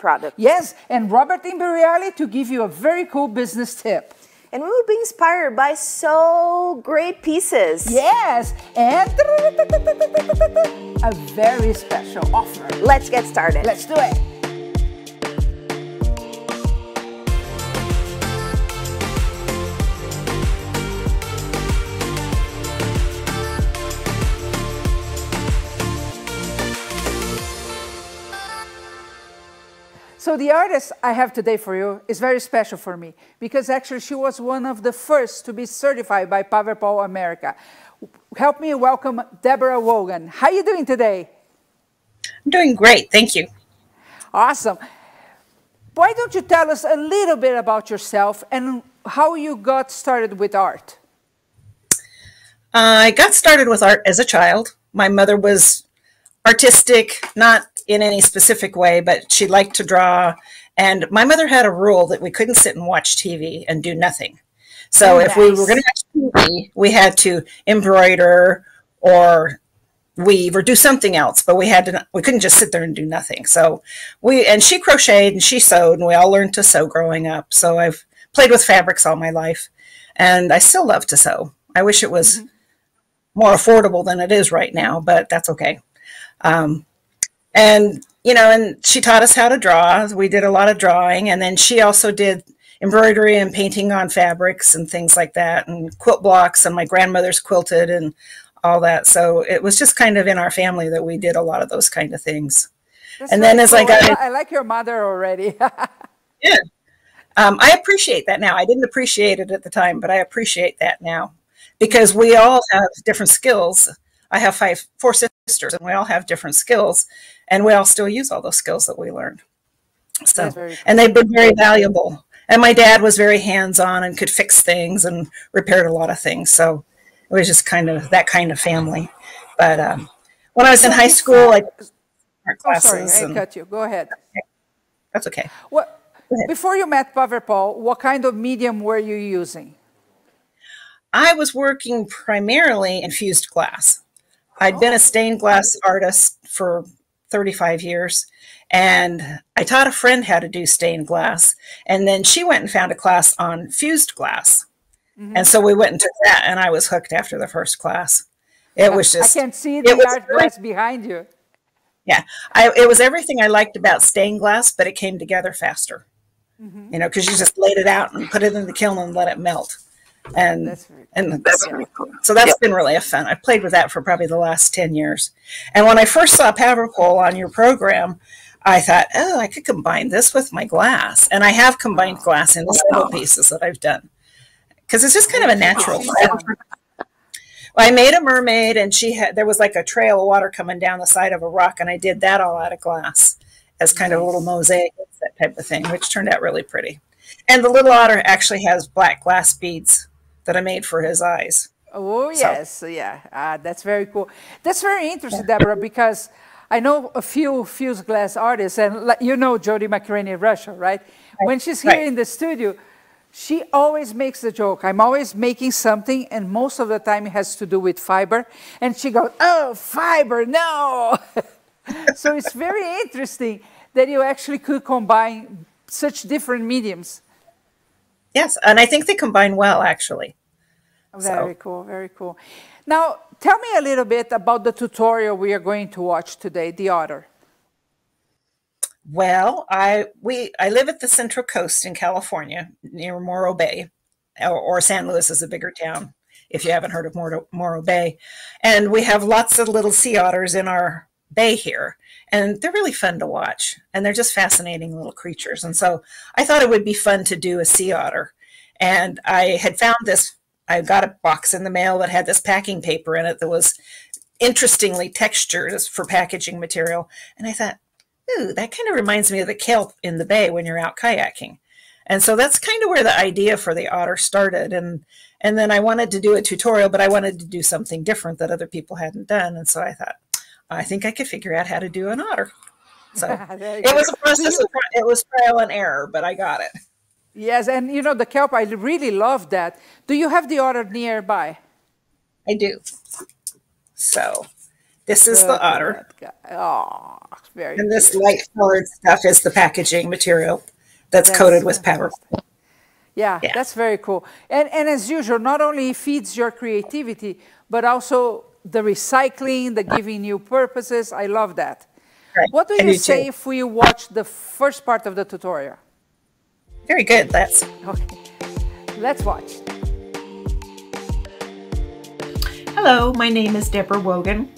product. Yes, and Robert Imperiale to give you a very cool business tip. And we will be inspired by so great pieces. Yes, and a very special offer. Let's get started. Let's do it. So the artist I have today for you is very special for me because actually she was one of the first to be certified by Paver America. Help me welcome Deborah Wogan. How are you doing today? I'm doing great, thank you. Awesome. Why don't you tell us a little bit about yourself and how you got started with art? I got started with art as a child. My mother was artistic, not in any specific way, but she liked to draw. And my mother had a rule that we couldn't sit and watch TV and do nothing. So oh, if nice. we were going to watch TV, we had to embroider or weave or do something else, but we had to, we couldn't just sit there and do nothing. So we, and she crocheted and she sewed and we all learned to sew growing up. So I've played with fabrics all my life and I still love to sew. I wish it was mm-hmm. more affordable than it is right now, but that's okay. Um, and you know, and she taught us how to draw. We did a lot of drawing, and then she also did embroidery and painting on fabrics and things like that, and quilt blocks. And my grandmother's quilted and all that. So it was just kind of in our family that we did a lot of those kind of things. That's and then as cool. I got, I like your mother already. yeah, um, I appreciate that now. I didn't appreciate it at the time, but I appreciate that now because we all have different skills. I have five, four sisters, and we all have different skills and we all still use all those skills that we learned. So, cool. and they've been very valuable. And my dad was very hands-on and could fix things and repaired a lot of things. So it was just kind of that kind of family. But um, when I was in high school, classes. Oh, sorry, I and, cut you. Go ahead. That's okay. What before you met Paverpol, what kind of medium were you using? I was working primarily in fused glass. I'd oh. been a stained glass artist for 35 years. And I taught a friend how to do stained glass. And then she went and found a class on fused glass. Mm-hmm. And so we went and took that, and I was hooked after the first class. It was just. I can't see the art glass behind you. Yeah, I, it was everything I liked about stained glass, but it came together faster. Mm-hmm. You know, because you just laid it out and put it in the kiln and let it melt and that's and that's really cool. So that's yep. been really a fun. I've played with that for probably the last ten years. And when I first saw Paverpol on your program, I thought, oh, I could combine this with my glass, and I have combined glass in several pieces that I've done because it's just kind of a natural. Well, I made a mermaid, and she had there was like a trail of water coming down the side of a rock, and I did that all out of glass as kind nice. of a little mosaic, that type of thing, which turned out really pretty. And the little otter actually has black glass beads that I made for his eyes. Oh, yes. So. Yeah. Uh, that's very cool. That's very interesting, Deborah, because I know a few fused glass artists, and you know Jody McCraney Russia, right? right? When she's here right. in the studio, she always makes the joke. I'm always making something, and most of the time it has to do with fiber. And she goes, Oh, fiber, no. so it's very interesting that you actually could combine such different mediums. Yes, and I think they combine well, actually. Very so. cool, very cool. Now, tell me a little bit about the tutorial we are going to watch today, the otter. Well, I we I live at the Central Coast in California, near Morro Bay, or, or San Luis is a bigger town. If you haven't heard of Morro, Morro Bay, and we have lots of little sea otters in our bay here, and they're really fun to watch, and they're just fascinating little creatures. And so I thought it would be fun to do a sea otter, and I had found this I got a box in the mail that had this packing paper in it that was interestingly textured for packaging material. And I thought, ooh, that kind of reminds me of the kelp in the bay when you're out kayaking. And so that's kind of where the idea for the otter started. And and then I wanted to do a tutorial, but I wanted to do something different that other people hadn't done. And so I thought, I think I could figure out how to do an otter. So it was a process. Of, it was trial and error, but I got it. Yes, and you know, the kelp, I really love that. Do you have the otter nearby? I do. So This is the otter. Oh, very And this light colored stuff is the packaging material that's, That's coated with powder. Yeah, Yeah. that's very cool. And, and as usual, not only feeds your creativity, but also the recycling, the giving new purposes. I love that. Right. What do I you do say too. if we watch the first part of the tutorial? Very good. That's Okay, let's watch. Hello, my name is Deborah Wogan.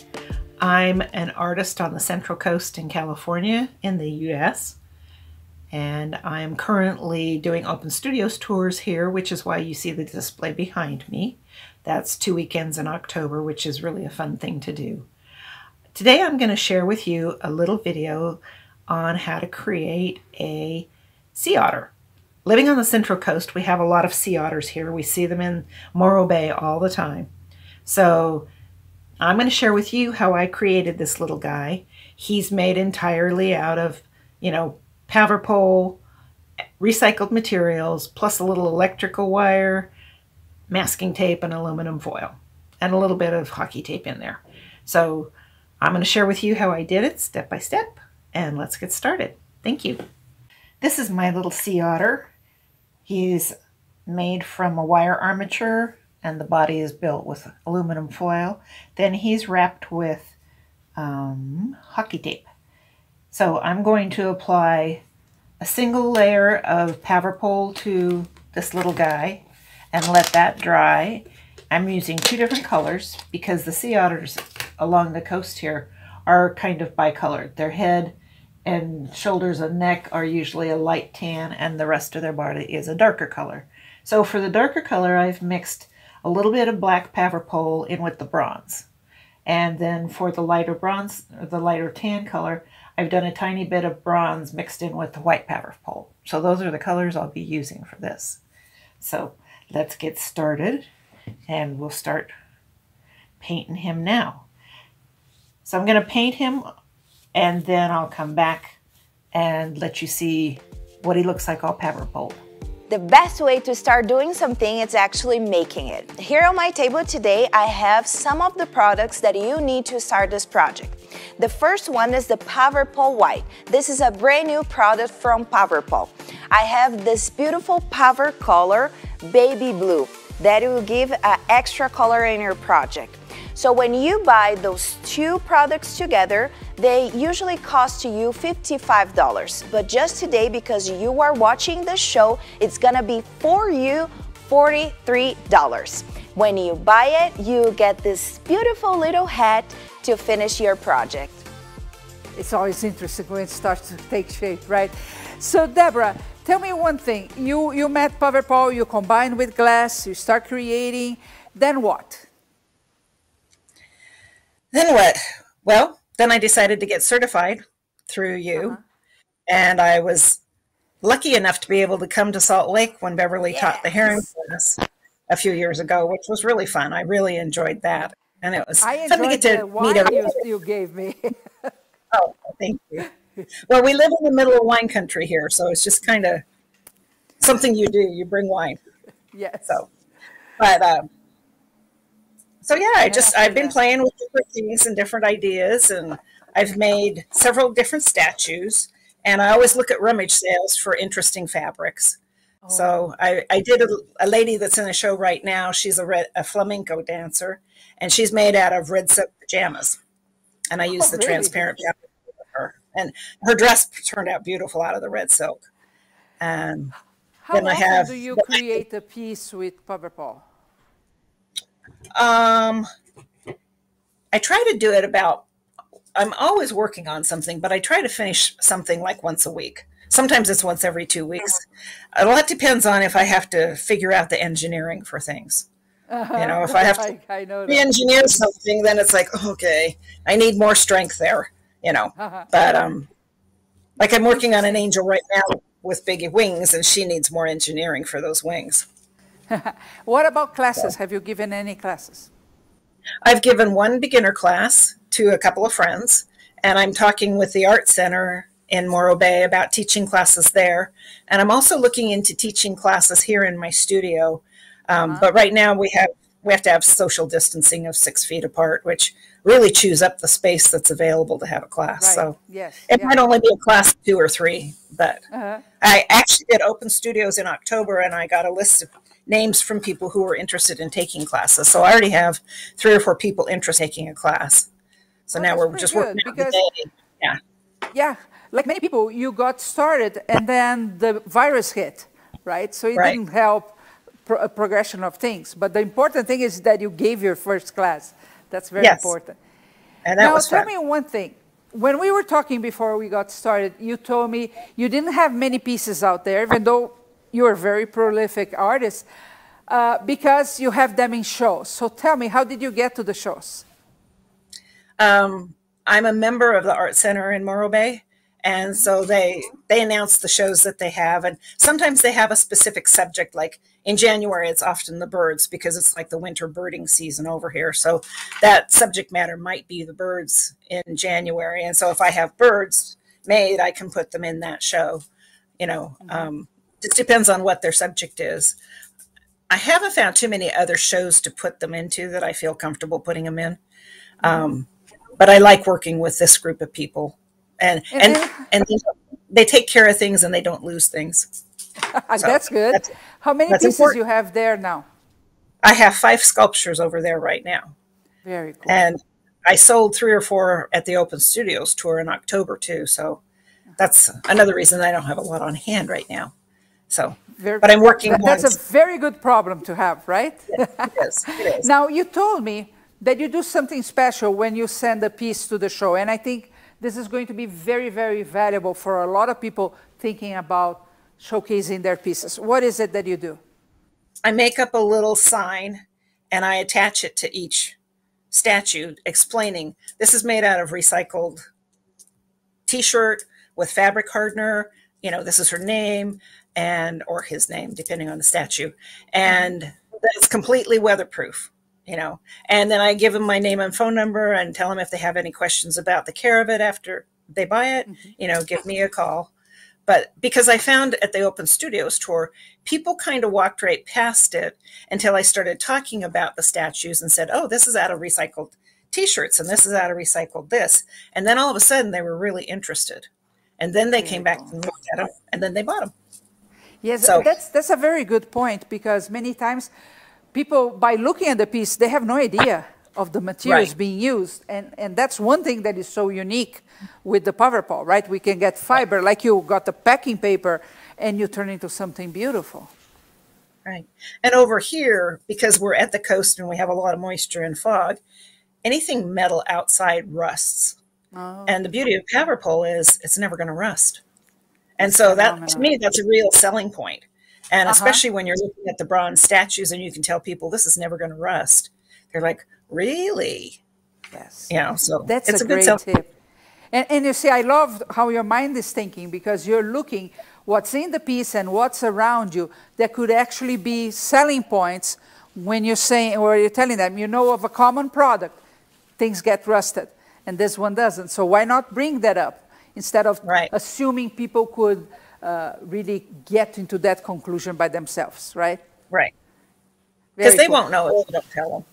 I'm an artist on the Central Coast in California in the US. And I'm currently doing open studios tours here, which is why you see the display behind me. That's two weekends in October, which is really a fun thing to do. Today I'm going to share with you a little video on how to create a sea otter. Living on the Central Coast, we have a lot of sea otters here. We see them in Morro Bay all the time. So I'm going to share with you how I created this little guy. He's made entirely out of, you know, Paverpol, recycled materials, plus a little electrical wire, masking tape, and aluminum foil, and a little bit of hockey tape in there. So I'm going to share with you how I did it step by step, and let's get started. Thank you. This is my little sea otter. He's made from a wire armature and the body is built with aluminum foil. Then he's wrapped with um, hockey tape. So I'm going to apply a single layer of Paverpol to this little guy and let that dry. I'm using two different colors because the sea otters along the coast here are kind of bicolored. Their head and shoulders and neck are usually a light tan and the rest of their body is a darker color. So for the darker color, I've mixed a little bit of black Paverpol in with the bronze. And then for the lighter bronze, or the lighter tan color, I've done a tiny bit of bronze mixed in with the white Paverpol. So those are the colors I'll be using for this. So let's get started and we'll start painting him now. So I'm going to paint him and then I'll come back and let you see what he looks like all Paverpol. The best way to start doing something is actually making it. Here on my table today, I have some of the products that you need to start this project. The first one is the Paverpol White. This is a brand new product from Paverpol. I have this beautiful Power color, baby blue, that will give an extra color in your project. So when you buy those two products together, they usually cost you $55. But just today, because you are watching the show, it's gonna be for you $43. When you buy it, you get this beautiful little hat to finish your project. It's always interesting when it starts to take shape, right? So, Deborah, tell me one thing. You, you met Paverpol, you combine with glass, you start creating, then what? Then what? Well, then I decided to get certified through you. Uh-huh. And I was lucky enough to be able to come to Salt Lake when Beverly taught the herring class a few years ago, which was really fun. I really enjoyed that. And it was I fun to get to meet everybody. you, you gave me. Oh, thank you. Well, we live in the middle of wine country here, so it's just kind of something you do. You bring wine. yes. So, but um, so yeah, I just I've been playing with different things and different ideas, and I've made several different statues. And I always look at rummage sales for interesting fabrics. So I, I did a, a lady that's in a show right now. She's a red, a flamenco dancer, and she's made out of red silk pajamas. And I used Oh, the really? transparent her, and her dress turned out beautiful out of the red silk. And How then I have- do you create a piece with Paverpol? Um, I try to do it about. I'm always working on something, but I try to finish something like once a week. Sometimes it's once every two uh-huh. weeks. A lot depends on if I have to figure out the engineering for things. Uh-huh. You know, if I have to I, I re-engineer something, then it's like, okay, I need more strength there. You know, uh-huh. but um, like I'm working on an angel right now with big wings, and she needs more engineering for those wings. What about classes? Have you given any classes? I've given one beginner class to a couple of friends, and I'm talking with the Art Center in Morro Bay about teaching classes there. And I'm also looking into teaching classes here in my studio. Um, But right now we have we have to have social distancing of six feet apart, which really chews up the space that's available to have a class. Right. So yes, it yeah. might only be a class two or three, but Uh-huh. I actually did open studios in October and I got a list of names from people who were interested in taking classes. So I already have three or four people interested in taking a class. So Oh, now we're just working out the because- day. Yeah. Yeah, like many people, you got started and then the virus hit, right? So it Right. didn't help pro- a progression of things. But the important thing is that you gave your first class. That's very Yes. important. And that now, was tell fun. me one thing. When we were talking before we got started, you told me you didn't have many pieces out there, even though you're a very prolific artist, uh, because you have them in shows. So tell me, how did you get to the shows? Um, I'm a member of the Art Center in Morro Bay. And so they they announce the shows that they have, and sometimes they have a specific subject. Like in January, it's often the birds because it's like the winter birding season over here. So that subject matter might be the birds in January. And so if I have birds made, I can put them in that show. You know, um, it depends on what their subject is. I haven't found too many other shows to put them into that I feel comfortable putting them in. Um, but I like working with this group of people, and and And- and they, take care of things and they don't lose things. So, that's good. that's- how many pieces important. you have there now? I have five sculptures over there right now, Very cool. and I sold three or four at the Open Studios tour in October too. So that's another reason I don't have a lot on hand right now. So, Very- but I'm working. that- that's a very good problem to have, right? it is, it is. Now, you told me that you do something special when you send a piece to the show, and I think this is going to be very, very valuable for a lot of people thinking about showcasing their pieces. What is it that you do? I make up a little sign and I attach it to each statue explaining this is made out of recycled t-shirt with fabric hardener, you know, this is her name and or his name depending on the statue and it's completely weatherproof, you know. And then I give them my name and phone number and tell them if they have any questions about the care of it after they buy it, mm-hmm. you know, give me a call but because I found at the Open Studios tour, people kind of walked right past it until I started talking about the statues and said, "Oh, this is out of recycled T-shirts, and this is out of recycled this," and then all of a sudden they were really interested, and then they came back mm. and looked at them, and then they bought them. Yes, So- that's, that's a very good point because many times people, by looking at the piece, they have no idea of the materials Right. being used. And, and that's one thing that is so unique with the Paverpol, right? We can get fiber, like you got the packing paper, and you turn into something beautiful. Right. And over here, because we're at the coast and we have a lot of moisture and fog, anything metal outside rusts. Oh. And the beauty of Paverpol is it's never going to rust. And so that to me, that's a real selling point. And Uh-huh. especially when you're looking at the bronze statues and you can tell people this is never going to rust. They're like, really? Yes. You know, so That's it's a, a, good great tip. And, and you see, I love how your mind is thinking because you're looking what's in the piece and what's around you that could actually be selling points when you're saying or you're telling them you know of a common product, things get rusted, and this one doesn't. So why not bring that up instead of Right. assuming people could uh, really get into that conclusion by themselves, right? Right. Because they cool. won't know if you don't tell them.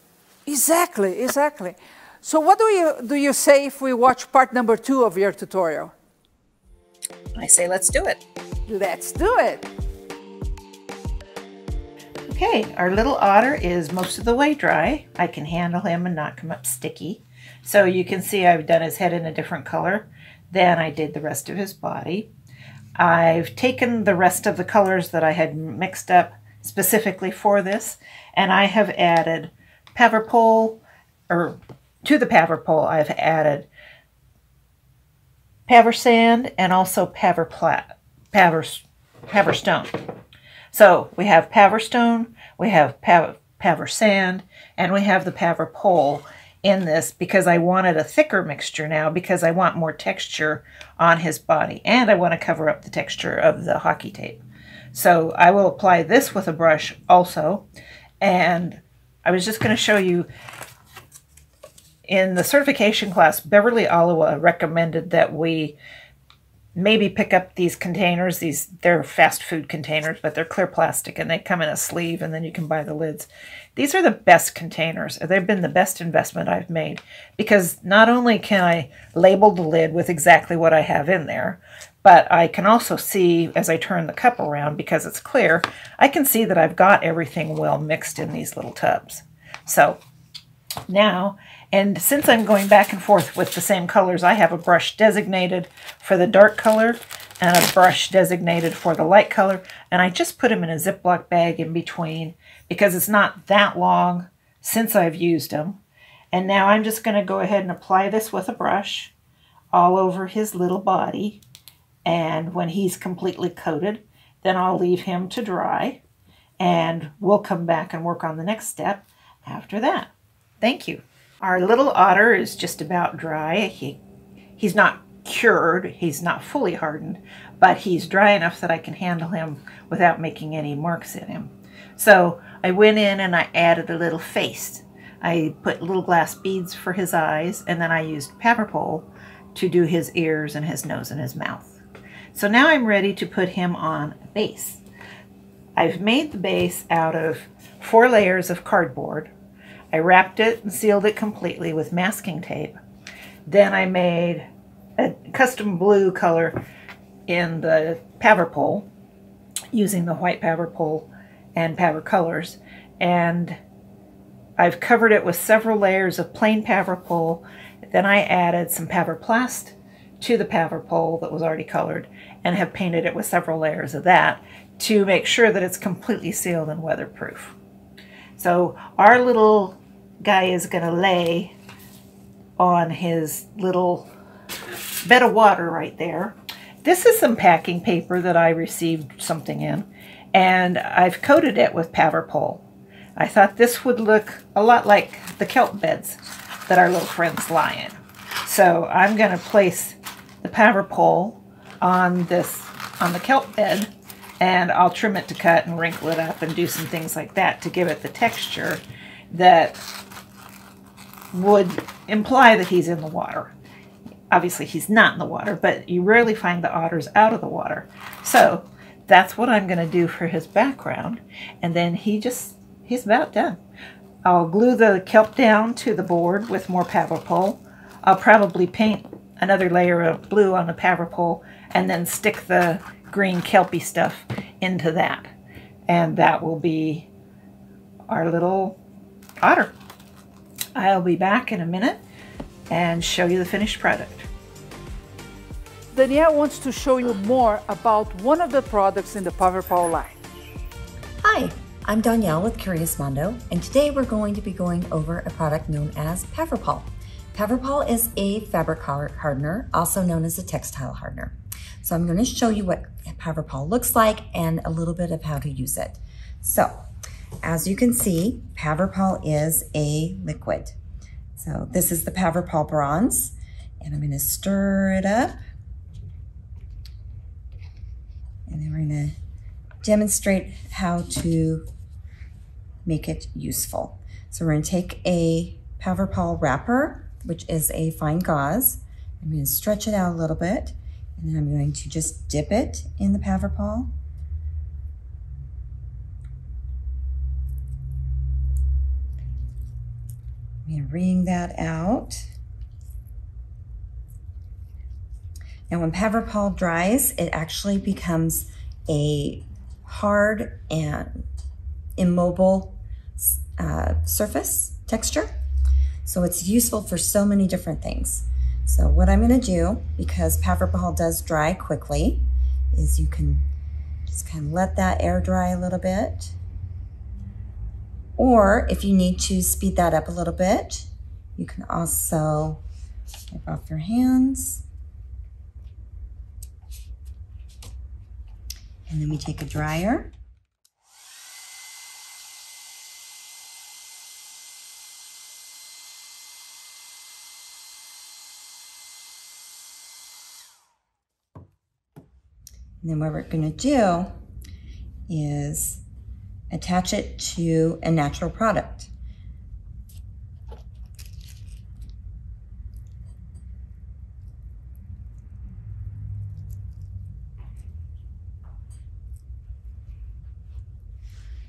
Exactly, exactly. So what do you do you say if we watch part number two of your tutorial? I say, let's do it. Let's do it. Okay, our little otter is most of the way dry. I can handle him and not come up sticky. So you can see I've done his head in a different color than I did the rest of his body. I've taken the rest of the colors that I had mixed up specifically for this, and I have added Paverpol, or to the Paverpol, I've added Paversand and also Paver plat, Paver, Paverstone. So we have Paverstone, we have Paver, Paversand, and we have the Paverpol in this because I wanted a thicker mixture now because I want more texture on his body and I want to cover up the texture of the hockey tape. So I will apply this with a brush also. And I was just going to show you in the certification class, Beverly Oliwa recommended that we maybe pick up these containers. These they're fast food containers, but they're clear plastic and they come in a sleeve and then you can buy the lids. These are the best containers. They've been the best investment I've made because not only can I label the lid with exactly what I have in there, but I can also see as I turn the cup around because it's clear, I can see that I've got everything well mixed in these little tubs. So now and since I'm going back and forth with the same colors, I have a brush designated for the dark color and a brush designated for the light color. And I just put them in a Ziploc bag in between because it's not that long since I've used them. And now I'm just going to go ahead and apply this with a brush all over his little body. And when he's completely coated, then I'll leave him to dry. And we'll come back and work on the next step after that. Thank you. Our little otter is just about dry. He, he's not cured, he's not fully hardened, but he's dry enough that I can handle him without making any marks in him. So I went in and I added a little face. I put little glass beads for his eyes, and then I used Paverpol to do his ears and his nose and his mouth. So now I'm ready to put him on a base. I've made the base out of four layers of cardboard I wrapped it and sealed it completely with masking tape. Then I made a custom blue color in the Paverpol using the white Paverpol and Paver colors. And I've covered it with several layers of plain Paverpol Then I added some Paverplast to the Paverpol that was already colored and have painted it with several layers of that to make sure that it's completely sealed and weatherproof. So our little guy is going to lay on his little bed of water right there. This is some packing paper that I received something in, and I've coated it with Paverpol. I thought this would look a lot like the kelp beds that our little friends lie in. So I'm going to place the Paverpol on this on the kelp bed and I'll trim it to cut and wrinkle it up and do some things like that to give it the texture that would imply that he's in the water. Obviously, he's not in the water, but you rarely find the otters out of the water. So that's what I'm going to do for his background. And then he just, he's about done. I'll glue the kelp down to the board with more Paverpol. I'll probably paint another layer of blue on the Paverpol and then stick the green kelpy stuff into that. And that will be our little otter. I'll be back in a minute and show you the finished product. Danielle wants to show you more about one of the products in the Paverpol line. Hi, I'm Danielle with Curious Mondo, and today we're going to be going over a product known as Paverpol. Paverpol is a fabric hardener, also known as a textile hardener. So I'm going to show you what Paverpol looks like and a little bit of how to use it. So as you can see, Paverpol is a liquid. So this is the Paverpol Bronze, and I'm gonna stir it up. And then we're gonna demonstrate how to make it useful. So we're gonna take a Paverpol wrapper, which is a fine gauze. I'm gonna stretch it out a little bit, and I'm going to just dip it in the Paverpol I'm going to wring that out. Now when Paverpol dries, it actually becomes a hard and immobile uh, surface texture. So it's useful for so many different things. So what I'm gonna do, because Paverpol does dry quickly, is you can just kind of let that air dry a little bit. Or if you need to speed that up a little bit, you can also wipe off your hands. And then we take a dryer. And then what we're gonna do is attach it to a natural product.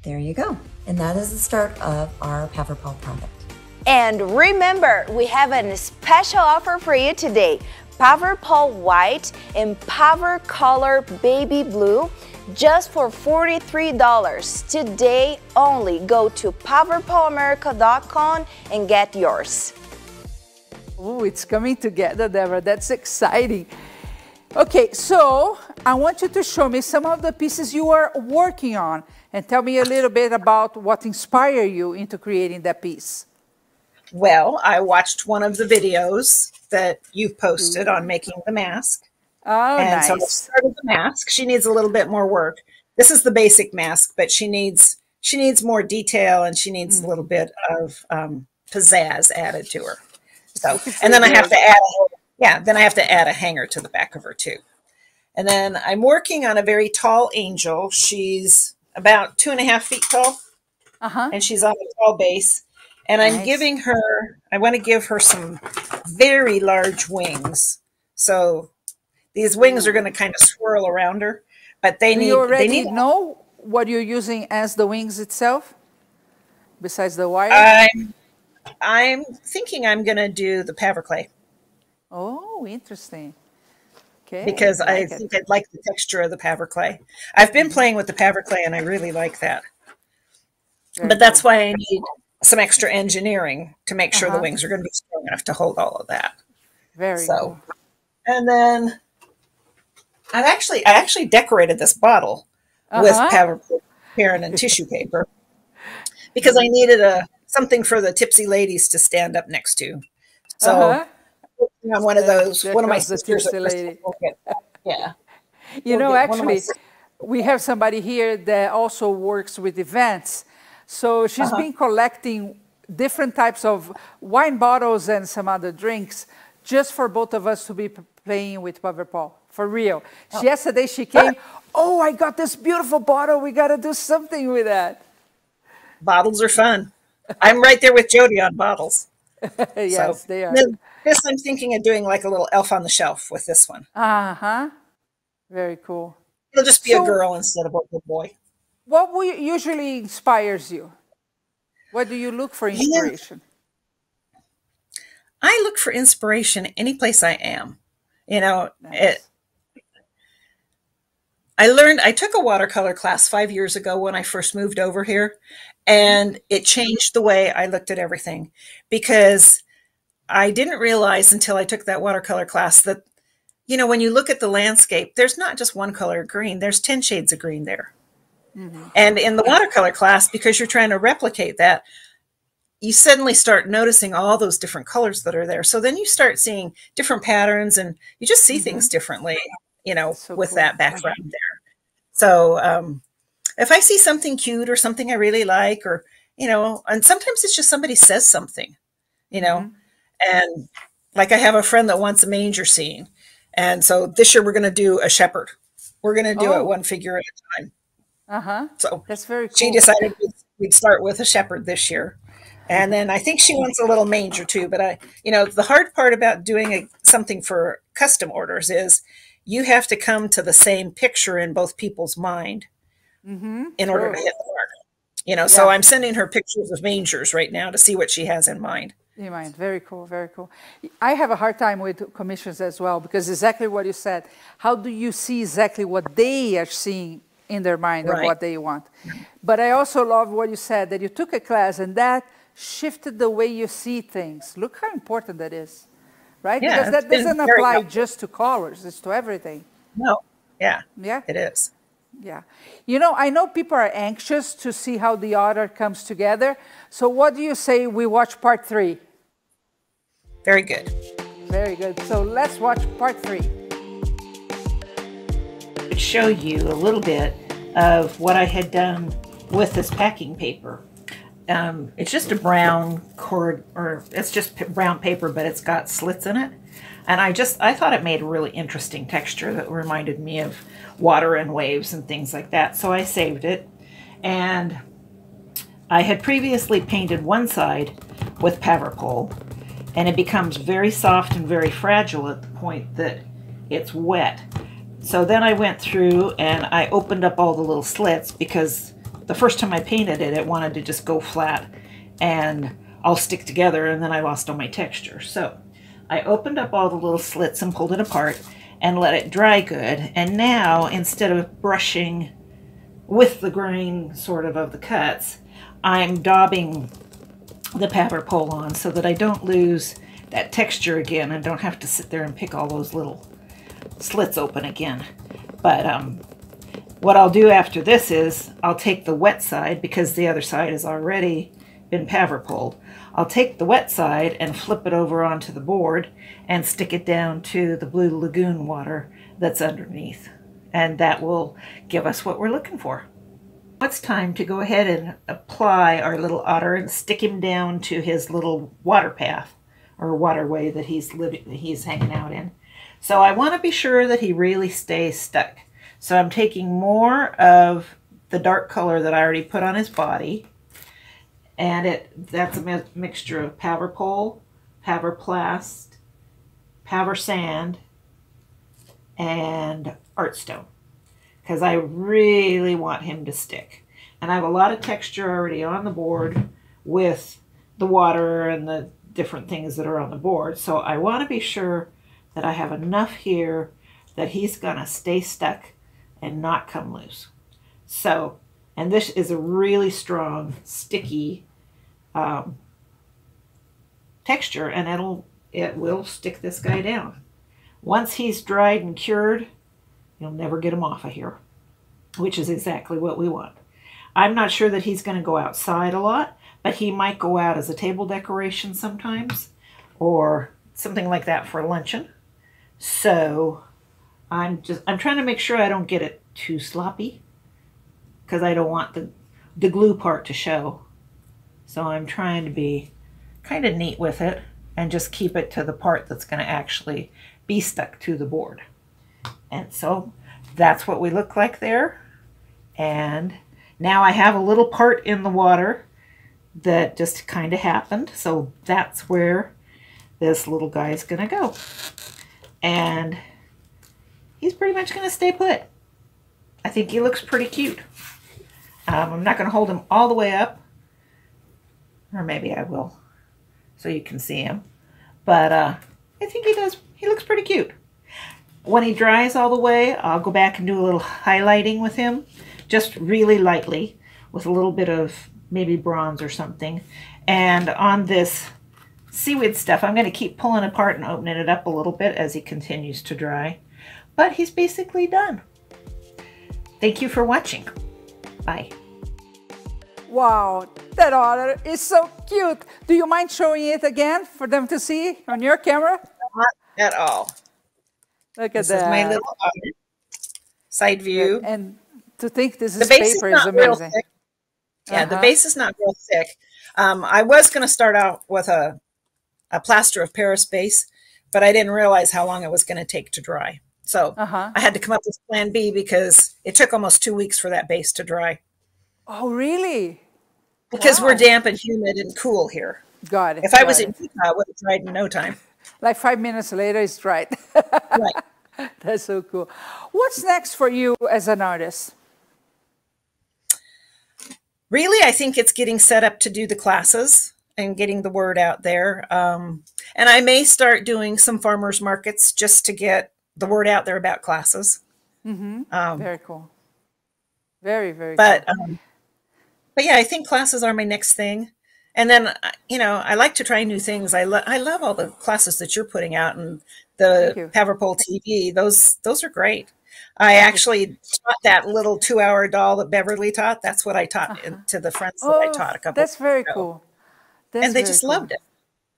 There you go. And that is the start of our Paverpol product. And remember, we have a special offer for you today. Paverpol White and Power Color Baby Blue just for $43 today only. Go to paverpolamerica.com and get yours. Oh, it's coming together, Deborah. That's exciting. Okay, so I want you to show me some of the pieces you are working on and tell me a little bit about what inspired you into creating that piece. Well, I watched one of the videos that you've posted on making the mask. Oh, and nice. so I started the mask. She needs a little bit more work. This is the basic mask, but she needs she needs more detail and she needs mm. a little bit of um, pizzazz added to her. So, and then I have to add, yeah, then I have to add a hanger to the back of her too. And then I'm working on a very tall angel. She's about two and a half feet tall, uh-huh. and she's on a tall base. And I'm giving her, I want to give her some very large wings. So these wings are mm. going to kind of swirl around her, but they Do need. You already they need, know what you're using as the wings itself, besides the wire. I'm, I'm thinking I'm going to do the Paverclay. Oh, interesting. Okay. Because I, like I think I'd like the texture of the Paverclay. I've been mm. playing with the Paverclay and I really like that. Very but that's cool. why I need some extra engineering to make sure uh-huh. the wings are going to be strong enough to hold all of that. Very so, cool. And then I've actually I actually decorated this bottle uh-huh. with paper, parent and tissue paper because I needed a something for the tipsy ladies to stand up next to. So uh-huh. on one of those, one of my sisters. Lady. Yeah. You we'll know, actually, we have somebody here that also works with events. So she's uh-huh. been collecting different types of wine bottles and some other drinks just for both of us to be playing with Paverpol. For real. Oh. Yesterday she came, oh, I got this beautiful bottle. We got to do something with that. Bottles are fun. I'm right there with Jody on bottles. yes, so, they are. This I'm thinking of doing like a little elf on the shelf with this one. Uh huh. Very cool. It'll just be so, a girl instead of a boy. What usually inspires you? What do you look for inspiration? Yeah. I look for inspiration any place I am. You know, nice. it, I learned, I took a watercolor class five years ago when I first moved over here, and it changed the way I looked at everything because I didn't realize until I took that watercolor class that, you know, when you look at the landscape, there's not just one color of green, there's 10 shades of green there. Mm-hmm. And in the watercolor class, because you're trying to replicate that, you suddenly start noticing all those different colors that are there. So then you start seeing different patterns and you just see mm-hmm. things differently, you know, so with cool. that background there. So um, if I see something cute or something I really like, or, you know, and sometimes it's just somebody says something, you know, mm-hmm. and like I have a friend that wants a manger scene. And so this year we're going to do a shepherd. We're going to do oh. it one figure at a time. Uh huh. So that's very cool. She decided we'd start with a shepherd this year. And then I think she wants a little manger too. But I, you know, the hard part about doing a, something for custom orders is you have to come to the same picture in both people's mind mm-hmm. in True. order to hit the mark. You know, yeah. so I'm sending her pictures of mangers right now to see what she has in mind. In mind, very cool, very cool. I have a hard time with commissions as well because exactly what you said. How do you see exactly what they are seeing in their mind right. of what they want? But I also love what you said that you took a class and that shifted the way you see things. Look how important that is, right? Yeah, because that doesn't apply helpful. just to colors, it's to everything. No, yeah. Yeah. It is. Yeah. You know, I know people are anxious to see how the order comes together. So, what do you say we watch part three? Very good. Very good. So, let's watch part three. Show you a little bit of what I had done with this packing paper. Um, it's just a brown cord, or it's just brown paper, but it's got slits in it. And I just, I thought it made a really interesting texture that reminded me of water and waves and things like that. So I saved it. And I had previously painted one side with Paverpol, and it becomes very soft and very fragile at the point that it's wet. So then I went through and I opened up all the little slits because the first time I painted it, it wanted to just go flat and all stick together and then I lost all my texture. So I opened up all the little slits and pulled it apart and let it dry good. And now instead of brushing with the grain sort of of the cuts, I'm daubing the Paverpol on so that I don't lose that texture again and don't have to sit there and pick all those little slits open again. But um, what I'll do after this is I'll take the wet side because the other side has already been Paverpoled. I'll take the wet side and flip it over onto the board and stick it down to the Blue Lagoon water that's underneath. And that will give us what we're looking for. It's time to go ahead and apply our little otter and stick him down to his little water path or waterway that he's living, he's hanging out in. So I want to be sure that he really stays stuck. So I'm taking more of the dark color that I already put on his body and it that's a mi mixture of Paverpol, Pabber Plast, Paversand, and Artstone because I really want him to stick. And I have a lot of texture already on the board with the water and the different things that are on the board. So I want to be sure that I have enough here that he's going to stay stuck and not come loose. So, and this is a really strong, sticky um, texture and it'll it will stick this guy down. Once he's dried and cured, you'll never get him off of here, which is exactly what we want. I'm not sure that he's going to go outside a lot, but he might go out as a table decoration sometimes or something like that for luncheon. So I'm just I'm trying to make sure I don't get it too sloppy because I don't want the the glue part to show. So I'm trying to be kind of neat with it and just keep it to the part that's going to actually be stuck to the board. And so that's what we look like there. And now I have a little part in the water that just kind of happened. So that's where this little guy is going to go. And he's pretty much going to stay put. I think he looks pretty cute. Um, I'm not going to hold him all the way up or maybe I will, so you can see him. But uh, I think he does, he looks pretty cute. When he dries all the way, I'll go back and do a little highlighting with him, just really lightly, with a little bit of maybe bronze or something. And on this seaweed stuff, I'm going to keep pulling apart and opening it up a little bit as he continues to dry. But he's basically done. Thank you for watching. Bye. Wow, that otter is so cute. Do you mind showing it again for them to see on your camera? Not at all. Look at this that. This is my little otter. Side view. And, and to think this the is base paper is, is amazing. Yeah, uh -huh. the Uh-huh. base is not real thick. Um, I was going to start out with a, a plaster of Paris base, but I didn't realize how long it was going to take to dry. So uh -huh. I had to come up with plan B because it took almost two weeks for that base to dry. Oh, really? Because wow. we're damp and humid and cool here. Got it. If I was it. in Utah, I would have dried in no time. Like five minutes later, it's dried. right. That's so cool. What's next for you as an artist? Really, I think it's getting set up to do the classes and getting the word out there. Um, and I may start doing some farmers markets just to get the word out there about classes. Mm -hmm. um, very cool. Very, very but, cool. Um, but yeah, I think classes are my next thing. And then, uh, you know, I like to try new things. I, lo- I love all the classes that you're putting out and the Paverpol TV. Those, those are great. I actually taught that little two hour doll that Beverly taught. That's what I taught uh-huh. to the friends oh, that I taught a couple That's very ago. cool. That's and they just cool. loved it.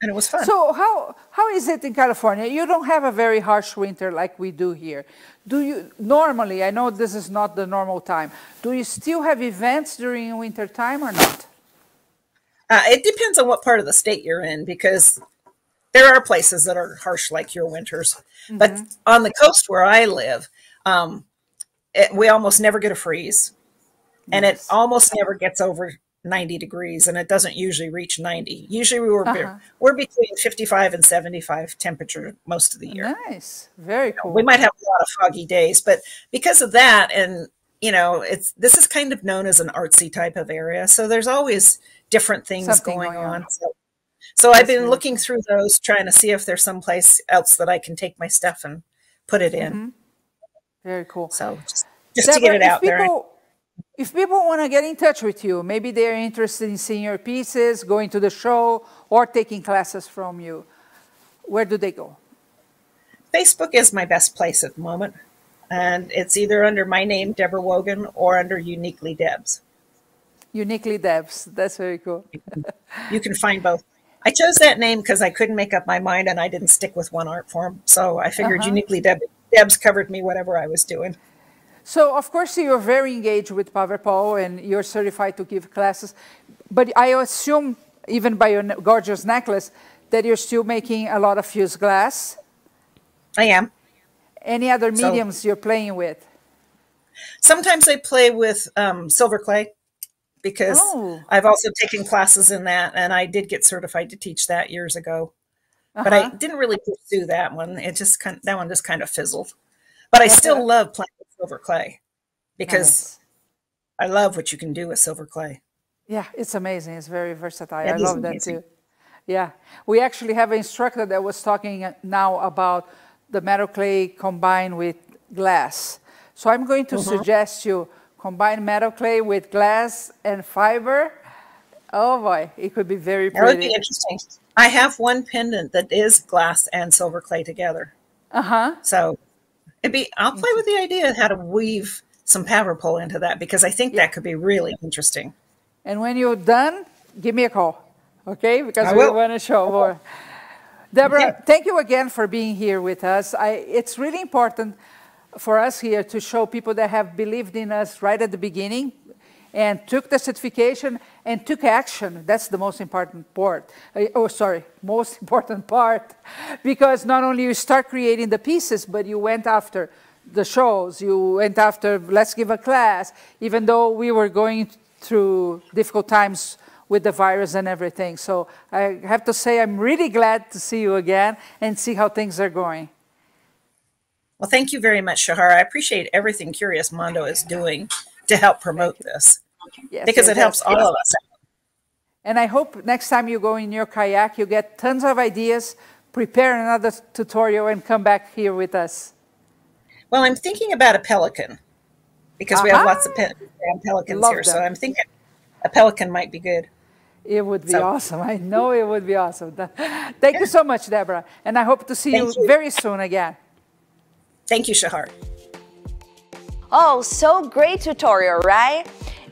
And it was fun. So how, how is it in California? You don't have a very harsh winter like we do here. Do you normally, I know this is not the normal time, do you still have events during winter time or not? Uh, it depends on what part of the state you're in because there are places that are harsh like your winters. Mm-hmm. But on the coast where I live, um, it, we almost never get a freeze. And it almost never gets over 90 degrees and it doesn't usually reach 90 usually we were uh-huh. we're between 55 and 75 temperature most of the year nice very cool we might have a lot of foggy days but because of that and you know, it's this is kind of known as an artsy type of area. So there's always different things Something going, on. on. So, so I've been looking through those, trying to see if there's someplace else that I can take my stuff and put it in. Mm-hmm. Very cool. So just, just to get it out if there. If people want to get in touch with you, maybe they're interested in seeing your pieces, going to the show, or taking classes from you, where do they go? Facebook is my best place at the moment. And it's either under my name, Deborah Wogan, or under Uniquely Debs. Uniquely Debs. That's very cool. You can find both. I chose that name because I couldn't make up my mind and I didn't stick with one art form. So I figured Uh-huh. Uniquely Deb- Debs covered me whatever I was doing. So, of course, you're very engaged with Paverpol and you're certified to give classes. But I assume, even by your gorgeous necklace, that you're still making a lot of fused glass. I am. Any other So- mediums you're playing with? Sometimes I play with um, silver clay because Oh. I've also taken classes in that and I did get certified to teach that years ago. But I didn't really pursue that one. It just kind of, that one just kind of fizzled. But I still love playing silver clay because I love what you can do with silver clay. Yeah, it's amazing. It's very versatile. It I love that too. Yeah, we actually have an instructor that was talking now about the metal clay combined with glass. So I'm going to Mm-hmm. suggest you combine metal clay with glass and fiber. Oh boy, it could be very pretty. That would be interesting. I have one pendant that is glass and silver clay together. Uh huh. So it'd be I'll play mm-hmm. with the idea of how to weave some Paverpol into that because I think that could be really interesting. And when you're done, give me a call, okay? Because I we will. want to show more. Deborah, Okay. thank you again for being here with us. I, it's really important for us here to show people that have believed in us right at the beginning and took the certification and took action. That's the most important part. Uh, Oh, sorry, most important part. Because not only you start creating the pieces, but you went after the shows, you went after let's give a class, even though we were going through difficult times with the virus and everything. So I have to say, I'm really glad to see you again and see how things are going. Well, thank you very much, Shahar. I appreciate everything Curious Mondo is doing to help promote this Yes, because yes, it helps yes. all of us. And I hope next time you go in your kayak, you get tons of ideas, prepare another tutorial, and come back here with us. Well, I'm thinking about a pelican because we have lots of pe- pelicans Love here. So. I'm thinking a pelican might be good. It would be So- awesome. I know it would be awesome. Thank you so much, Deborah. And I hope to see you, you. very soon again. Thank you, Shahar. Oh, so great tutorial, right?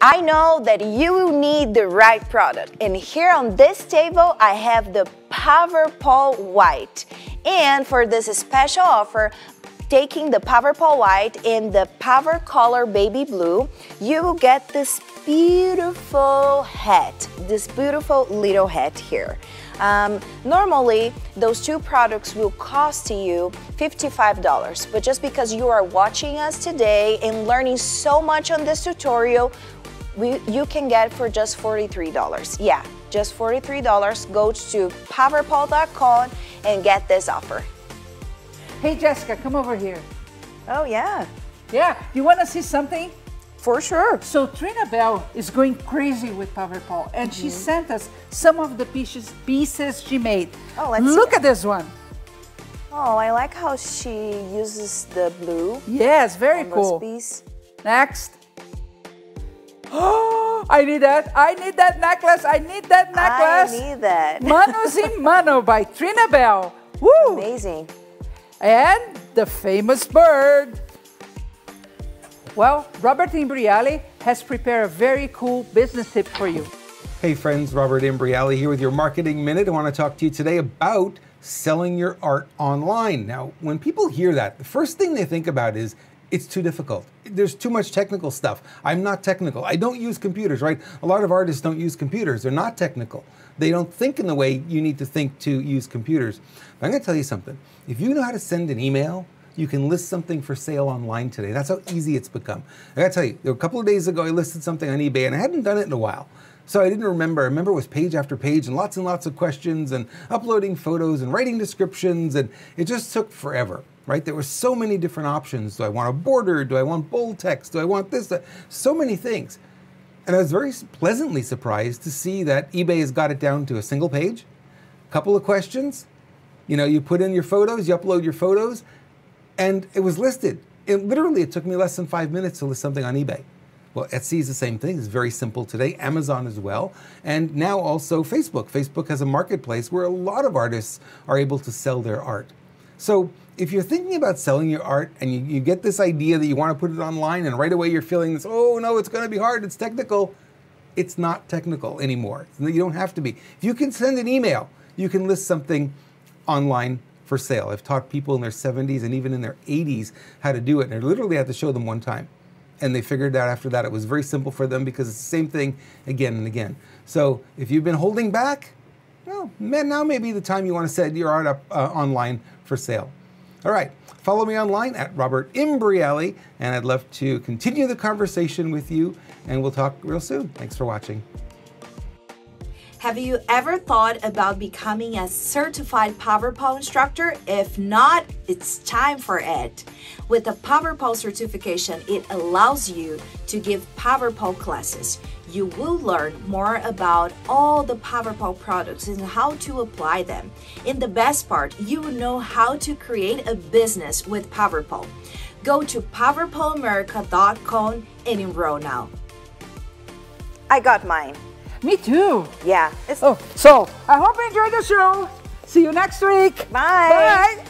I know that you need the right product. And here on this table, I have the Paverpol White. And for this special offer, taking the Paverpol White in the Paver Color Baby Blue, you will get this beautiful hat, this beautiful little hat here. Um, normally, those two products will cost you $55, but just because you are watching us today and learning so much on this tutorial, we, you can get for just $43. Yeah, just $43. Go to paverpol.com and get this offer. Hey, Jessica, come over here. Oh, yeah, Yeah, you want to see something? for sure. So Trina Bell is going crazy with Paverpol, and she Mm-hmm. sent us some of the pieces pieces she made. Oh, let's look at this one. Oh, I like how she uses the blue Yes, very cool. piece. Next. Oh, I need that. I need that necklace. I need that necklace. I need that. Manos in Mano by Trina Bell. Woo! Amazing. And the famous bird. Well, Robert Imbriale has prepared a very cool business tip for you. Hey friends, Robert Imbriale here with your Marketing Minute. I want to talk to you today about selling your art online. Now, when people hear that, the first thing they think about is it's too difficult. There's too much technical stuff. I'm not technical. I don't use computers, right? A lot of artists don't use computers. They're not technical. They don't think in the way you need to think to use computers. But I'm going to tell you something. If you know how to send an email, you can list something for sale online today. That's how easy it's become. I gotta tell you, a couple of days ago, I listed something on eBay and I hadn't done it in a while. So I didn't remember. I remember it was page after page and lots and lots of questions and uploading photos and writing descriptions, and it just took forever. Right? There were so many different options. Do I want a border? Do I want bold text? Do I want this? So many things. And I was very pleasantly surprised to see that eBay has got it down to a single page, a couple of questions. You know, you put in your photos, you upload your photos, and it was listed. It literally it took me less than five minutes to list something on eBay. Well, Etsy is the same thing. It's very simple today. Amazon as well. And now also Facebook. Facebook has a marketplace where a lot of artists are able to sell their art. So if you're thinking about selling your art and you, you get this idea that you want to put it online and right away you're feeling this, oh no, it's going to be hard, it's technical, it's not technical anymore. You don't have to be. If you can send an email, you can list something online for sale. I've taught people in their 70s and even in their 80s how to do it, and I literally had to show them one time and they figured out after that it was very simple for them because it's the same thing again and again. So if you've been holding back, well, man, now may be the time you want to set your art up uh, online for sale. All right, follow me online at Robert Imbriale, and I'd love to continue the conversation with you, and we'll talk real soon. Thanks for watching. Have you ever thought about becoming a certified Paverpol instructor? If not, it's time for it. With a Paverpol certification, it allows you to give Paverpol classes. You will learn more about all the Paverpol products and how to apply them. In the best part, you will know how to create a business with Paverpol. Go to paverpolamerica.com and enroll now. I got mine. Me too. Yeah. oh, so I hope you enjoyed the show. See you next week. Bye. Bye.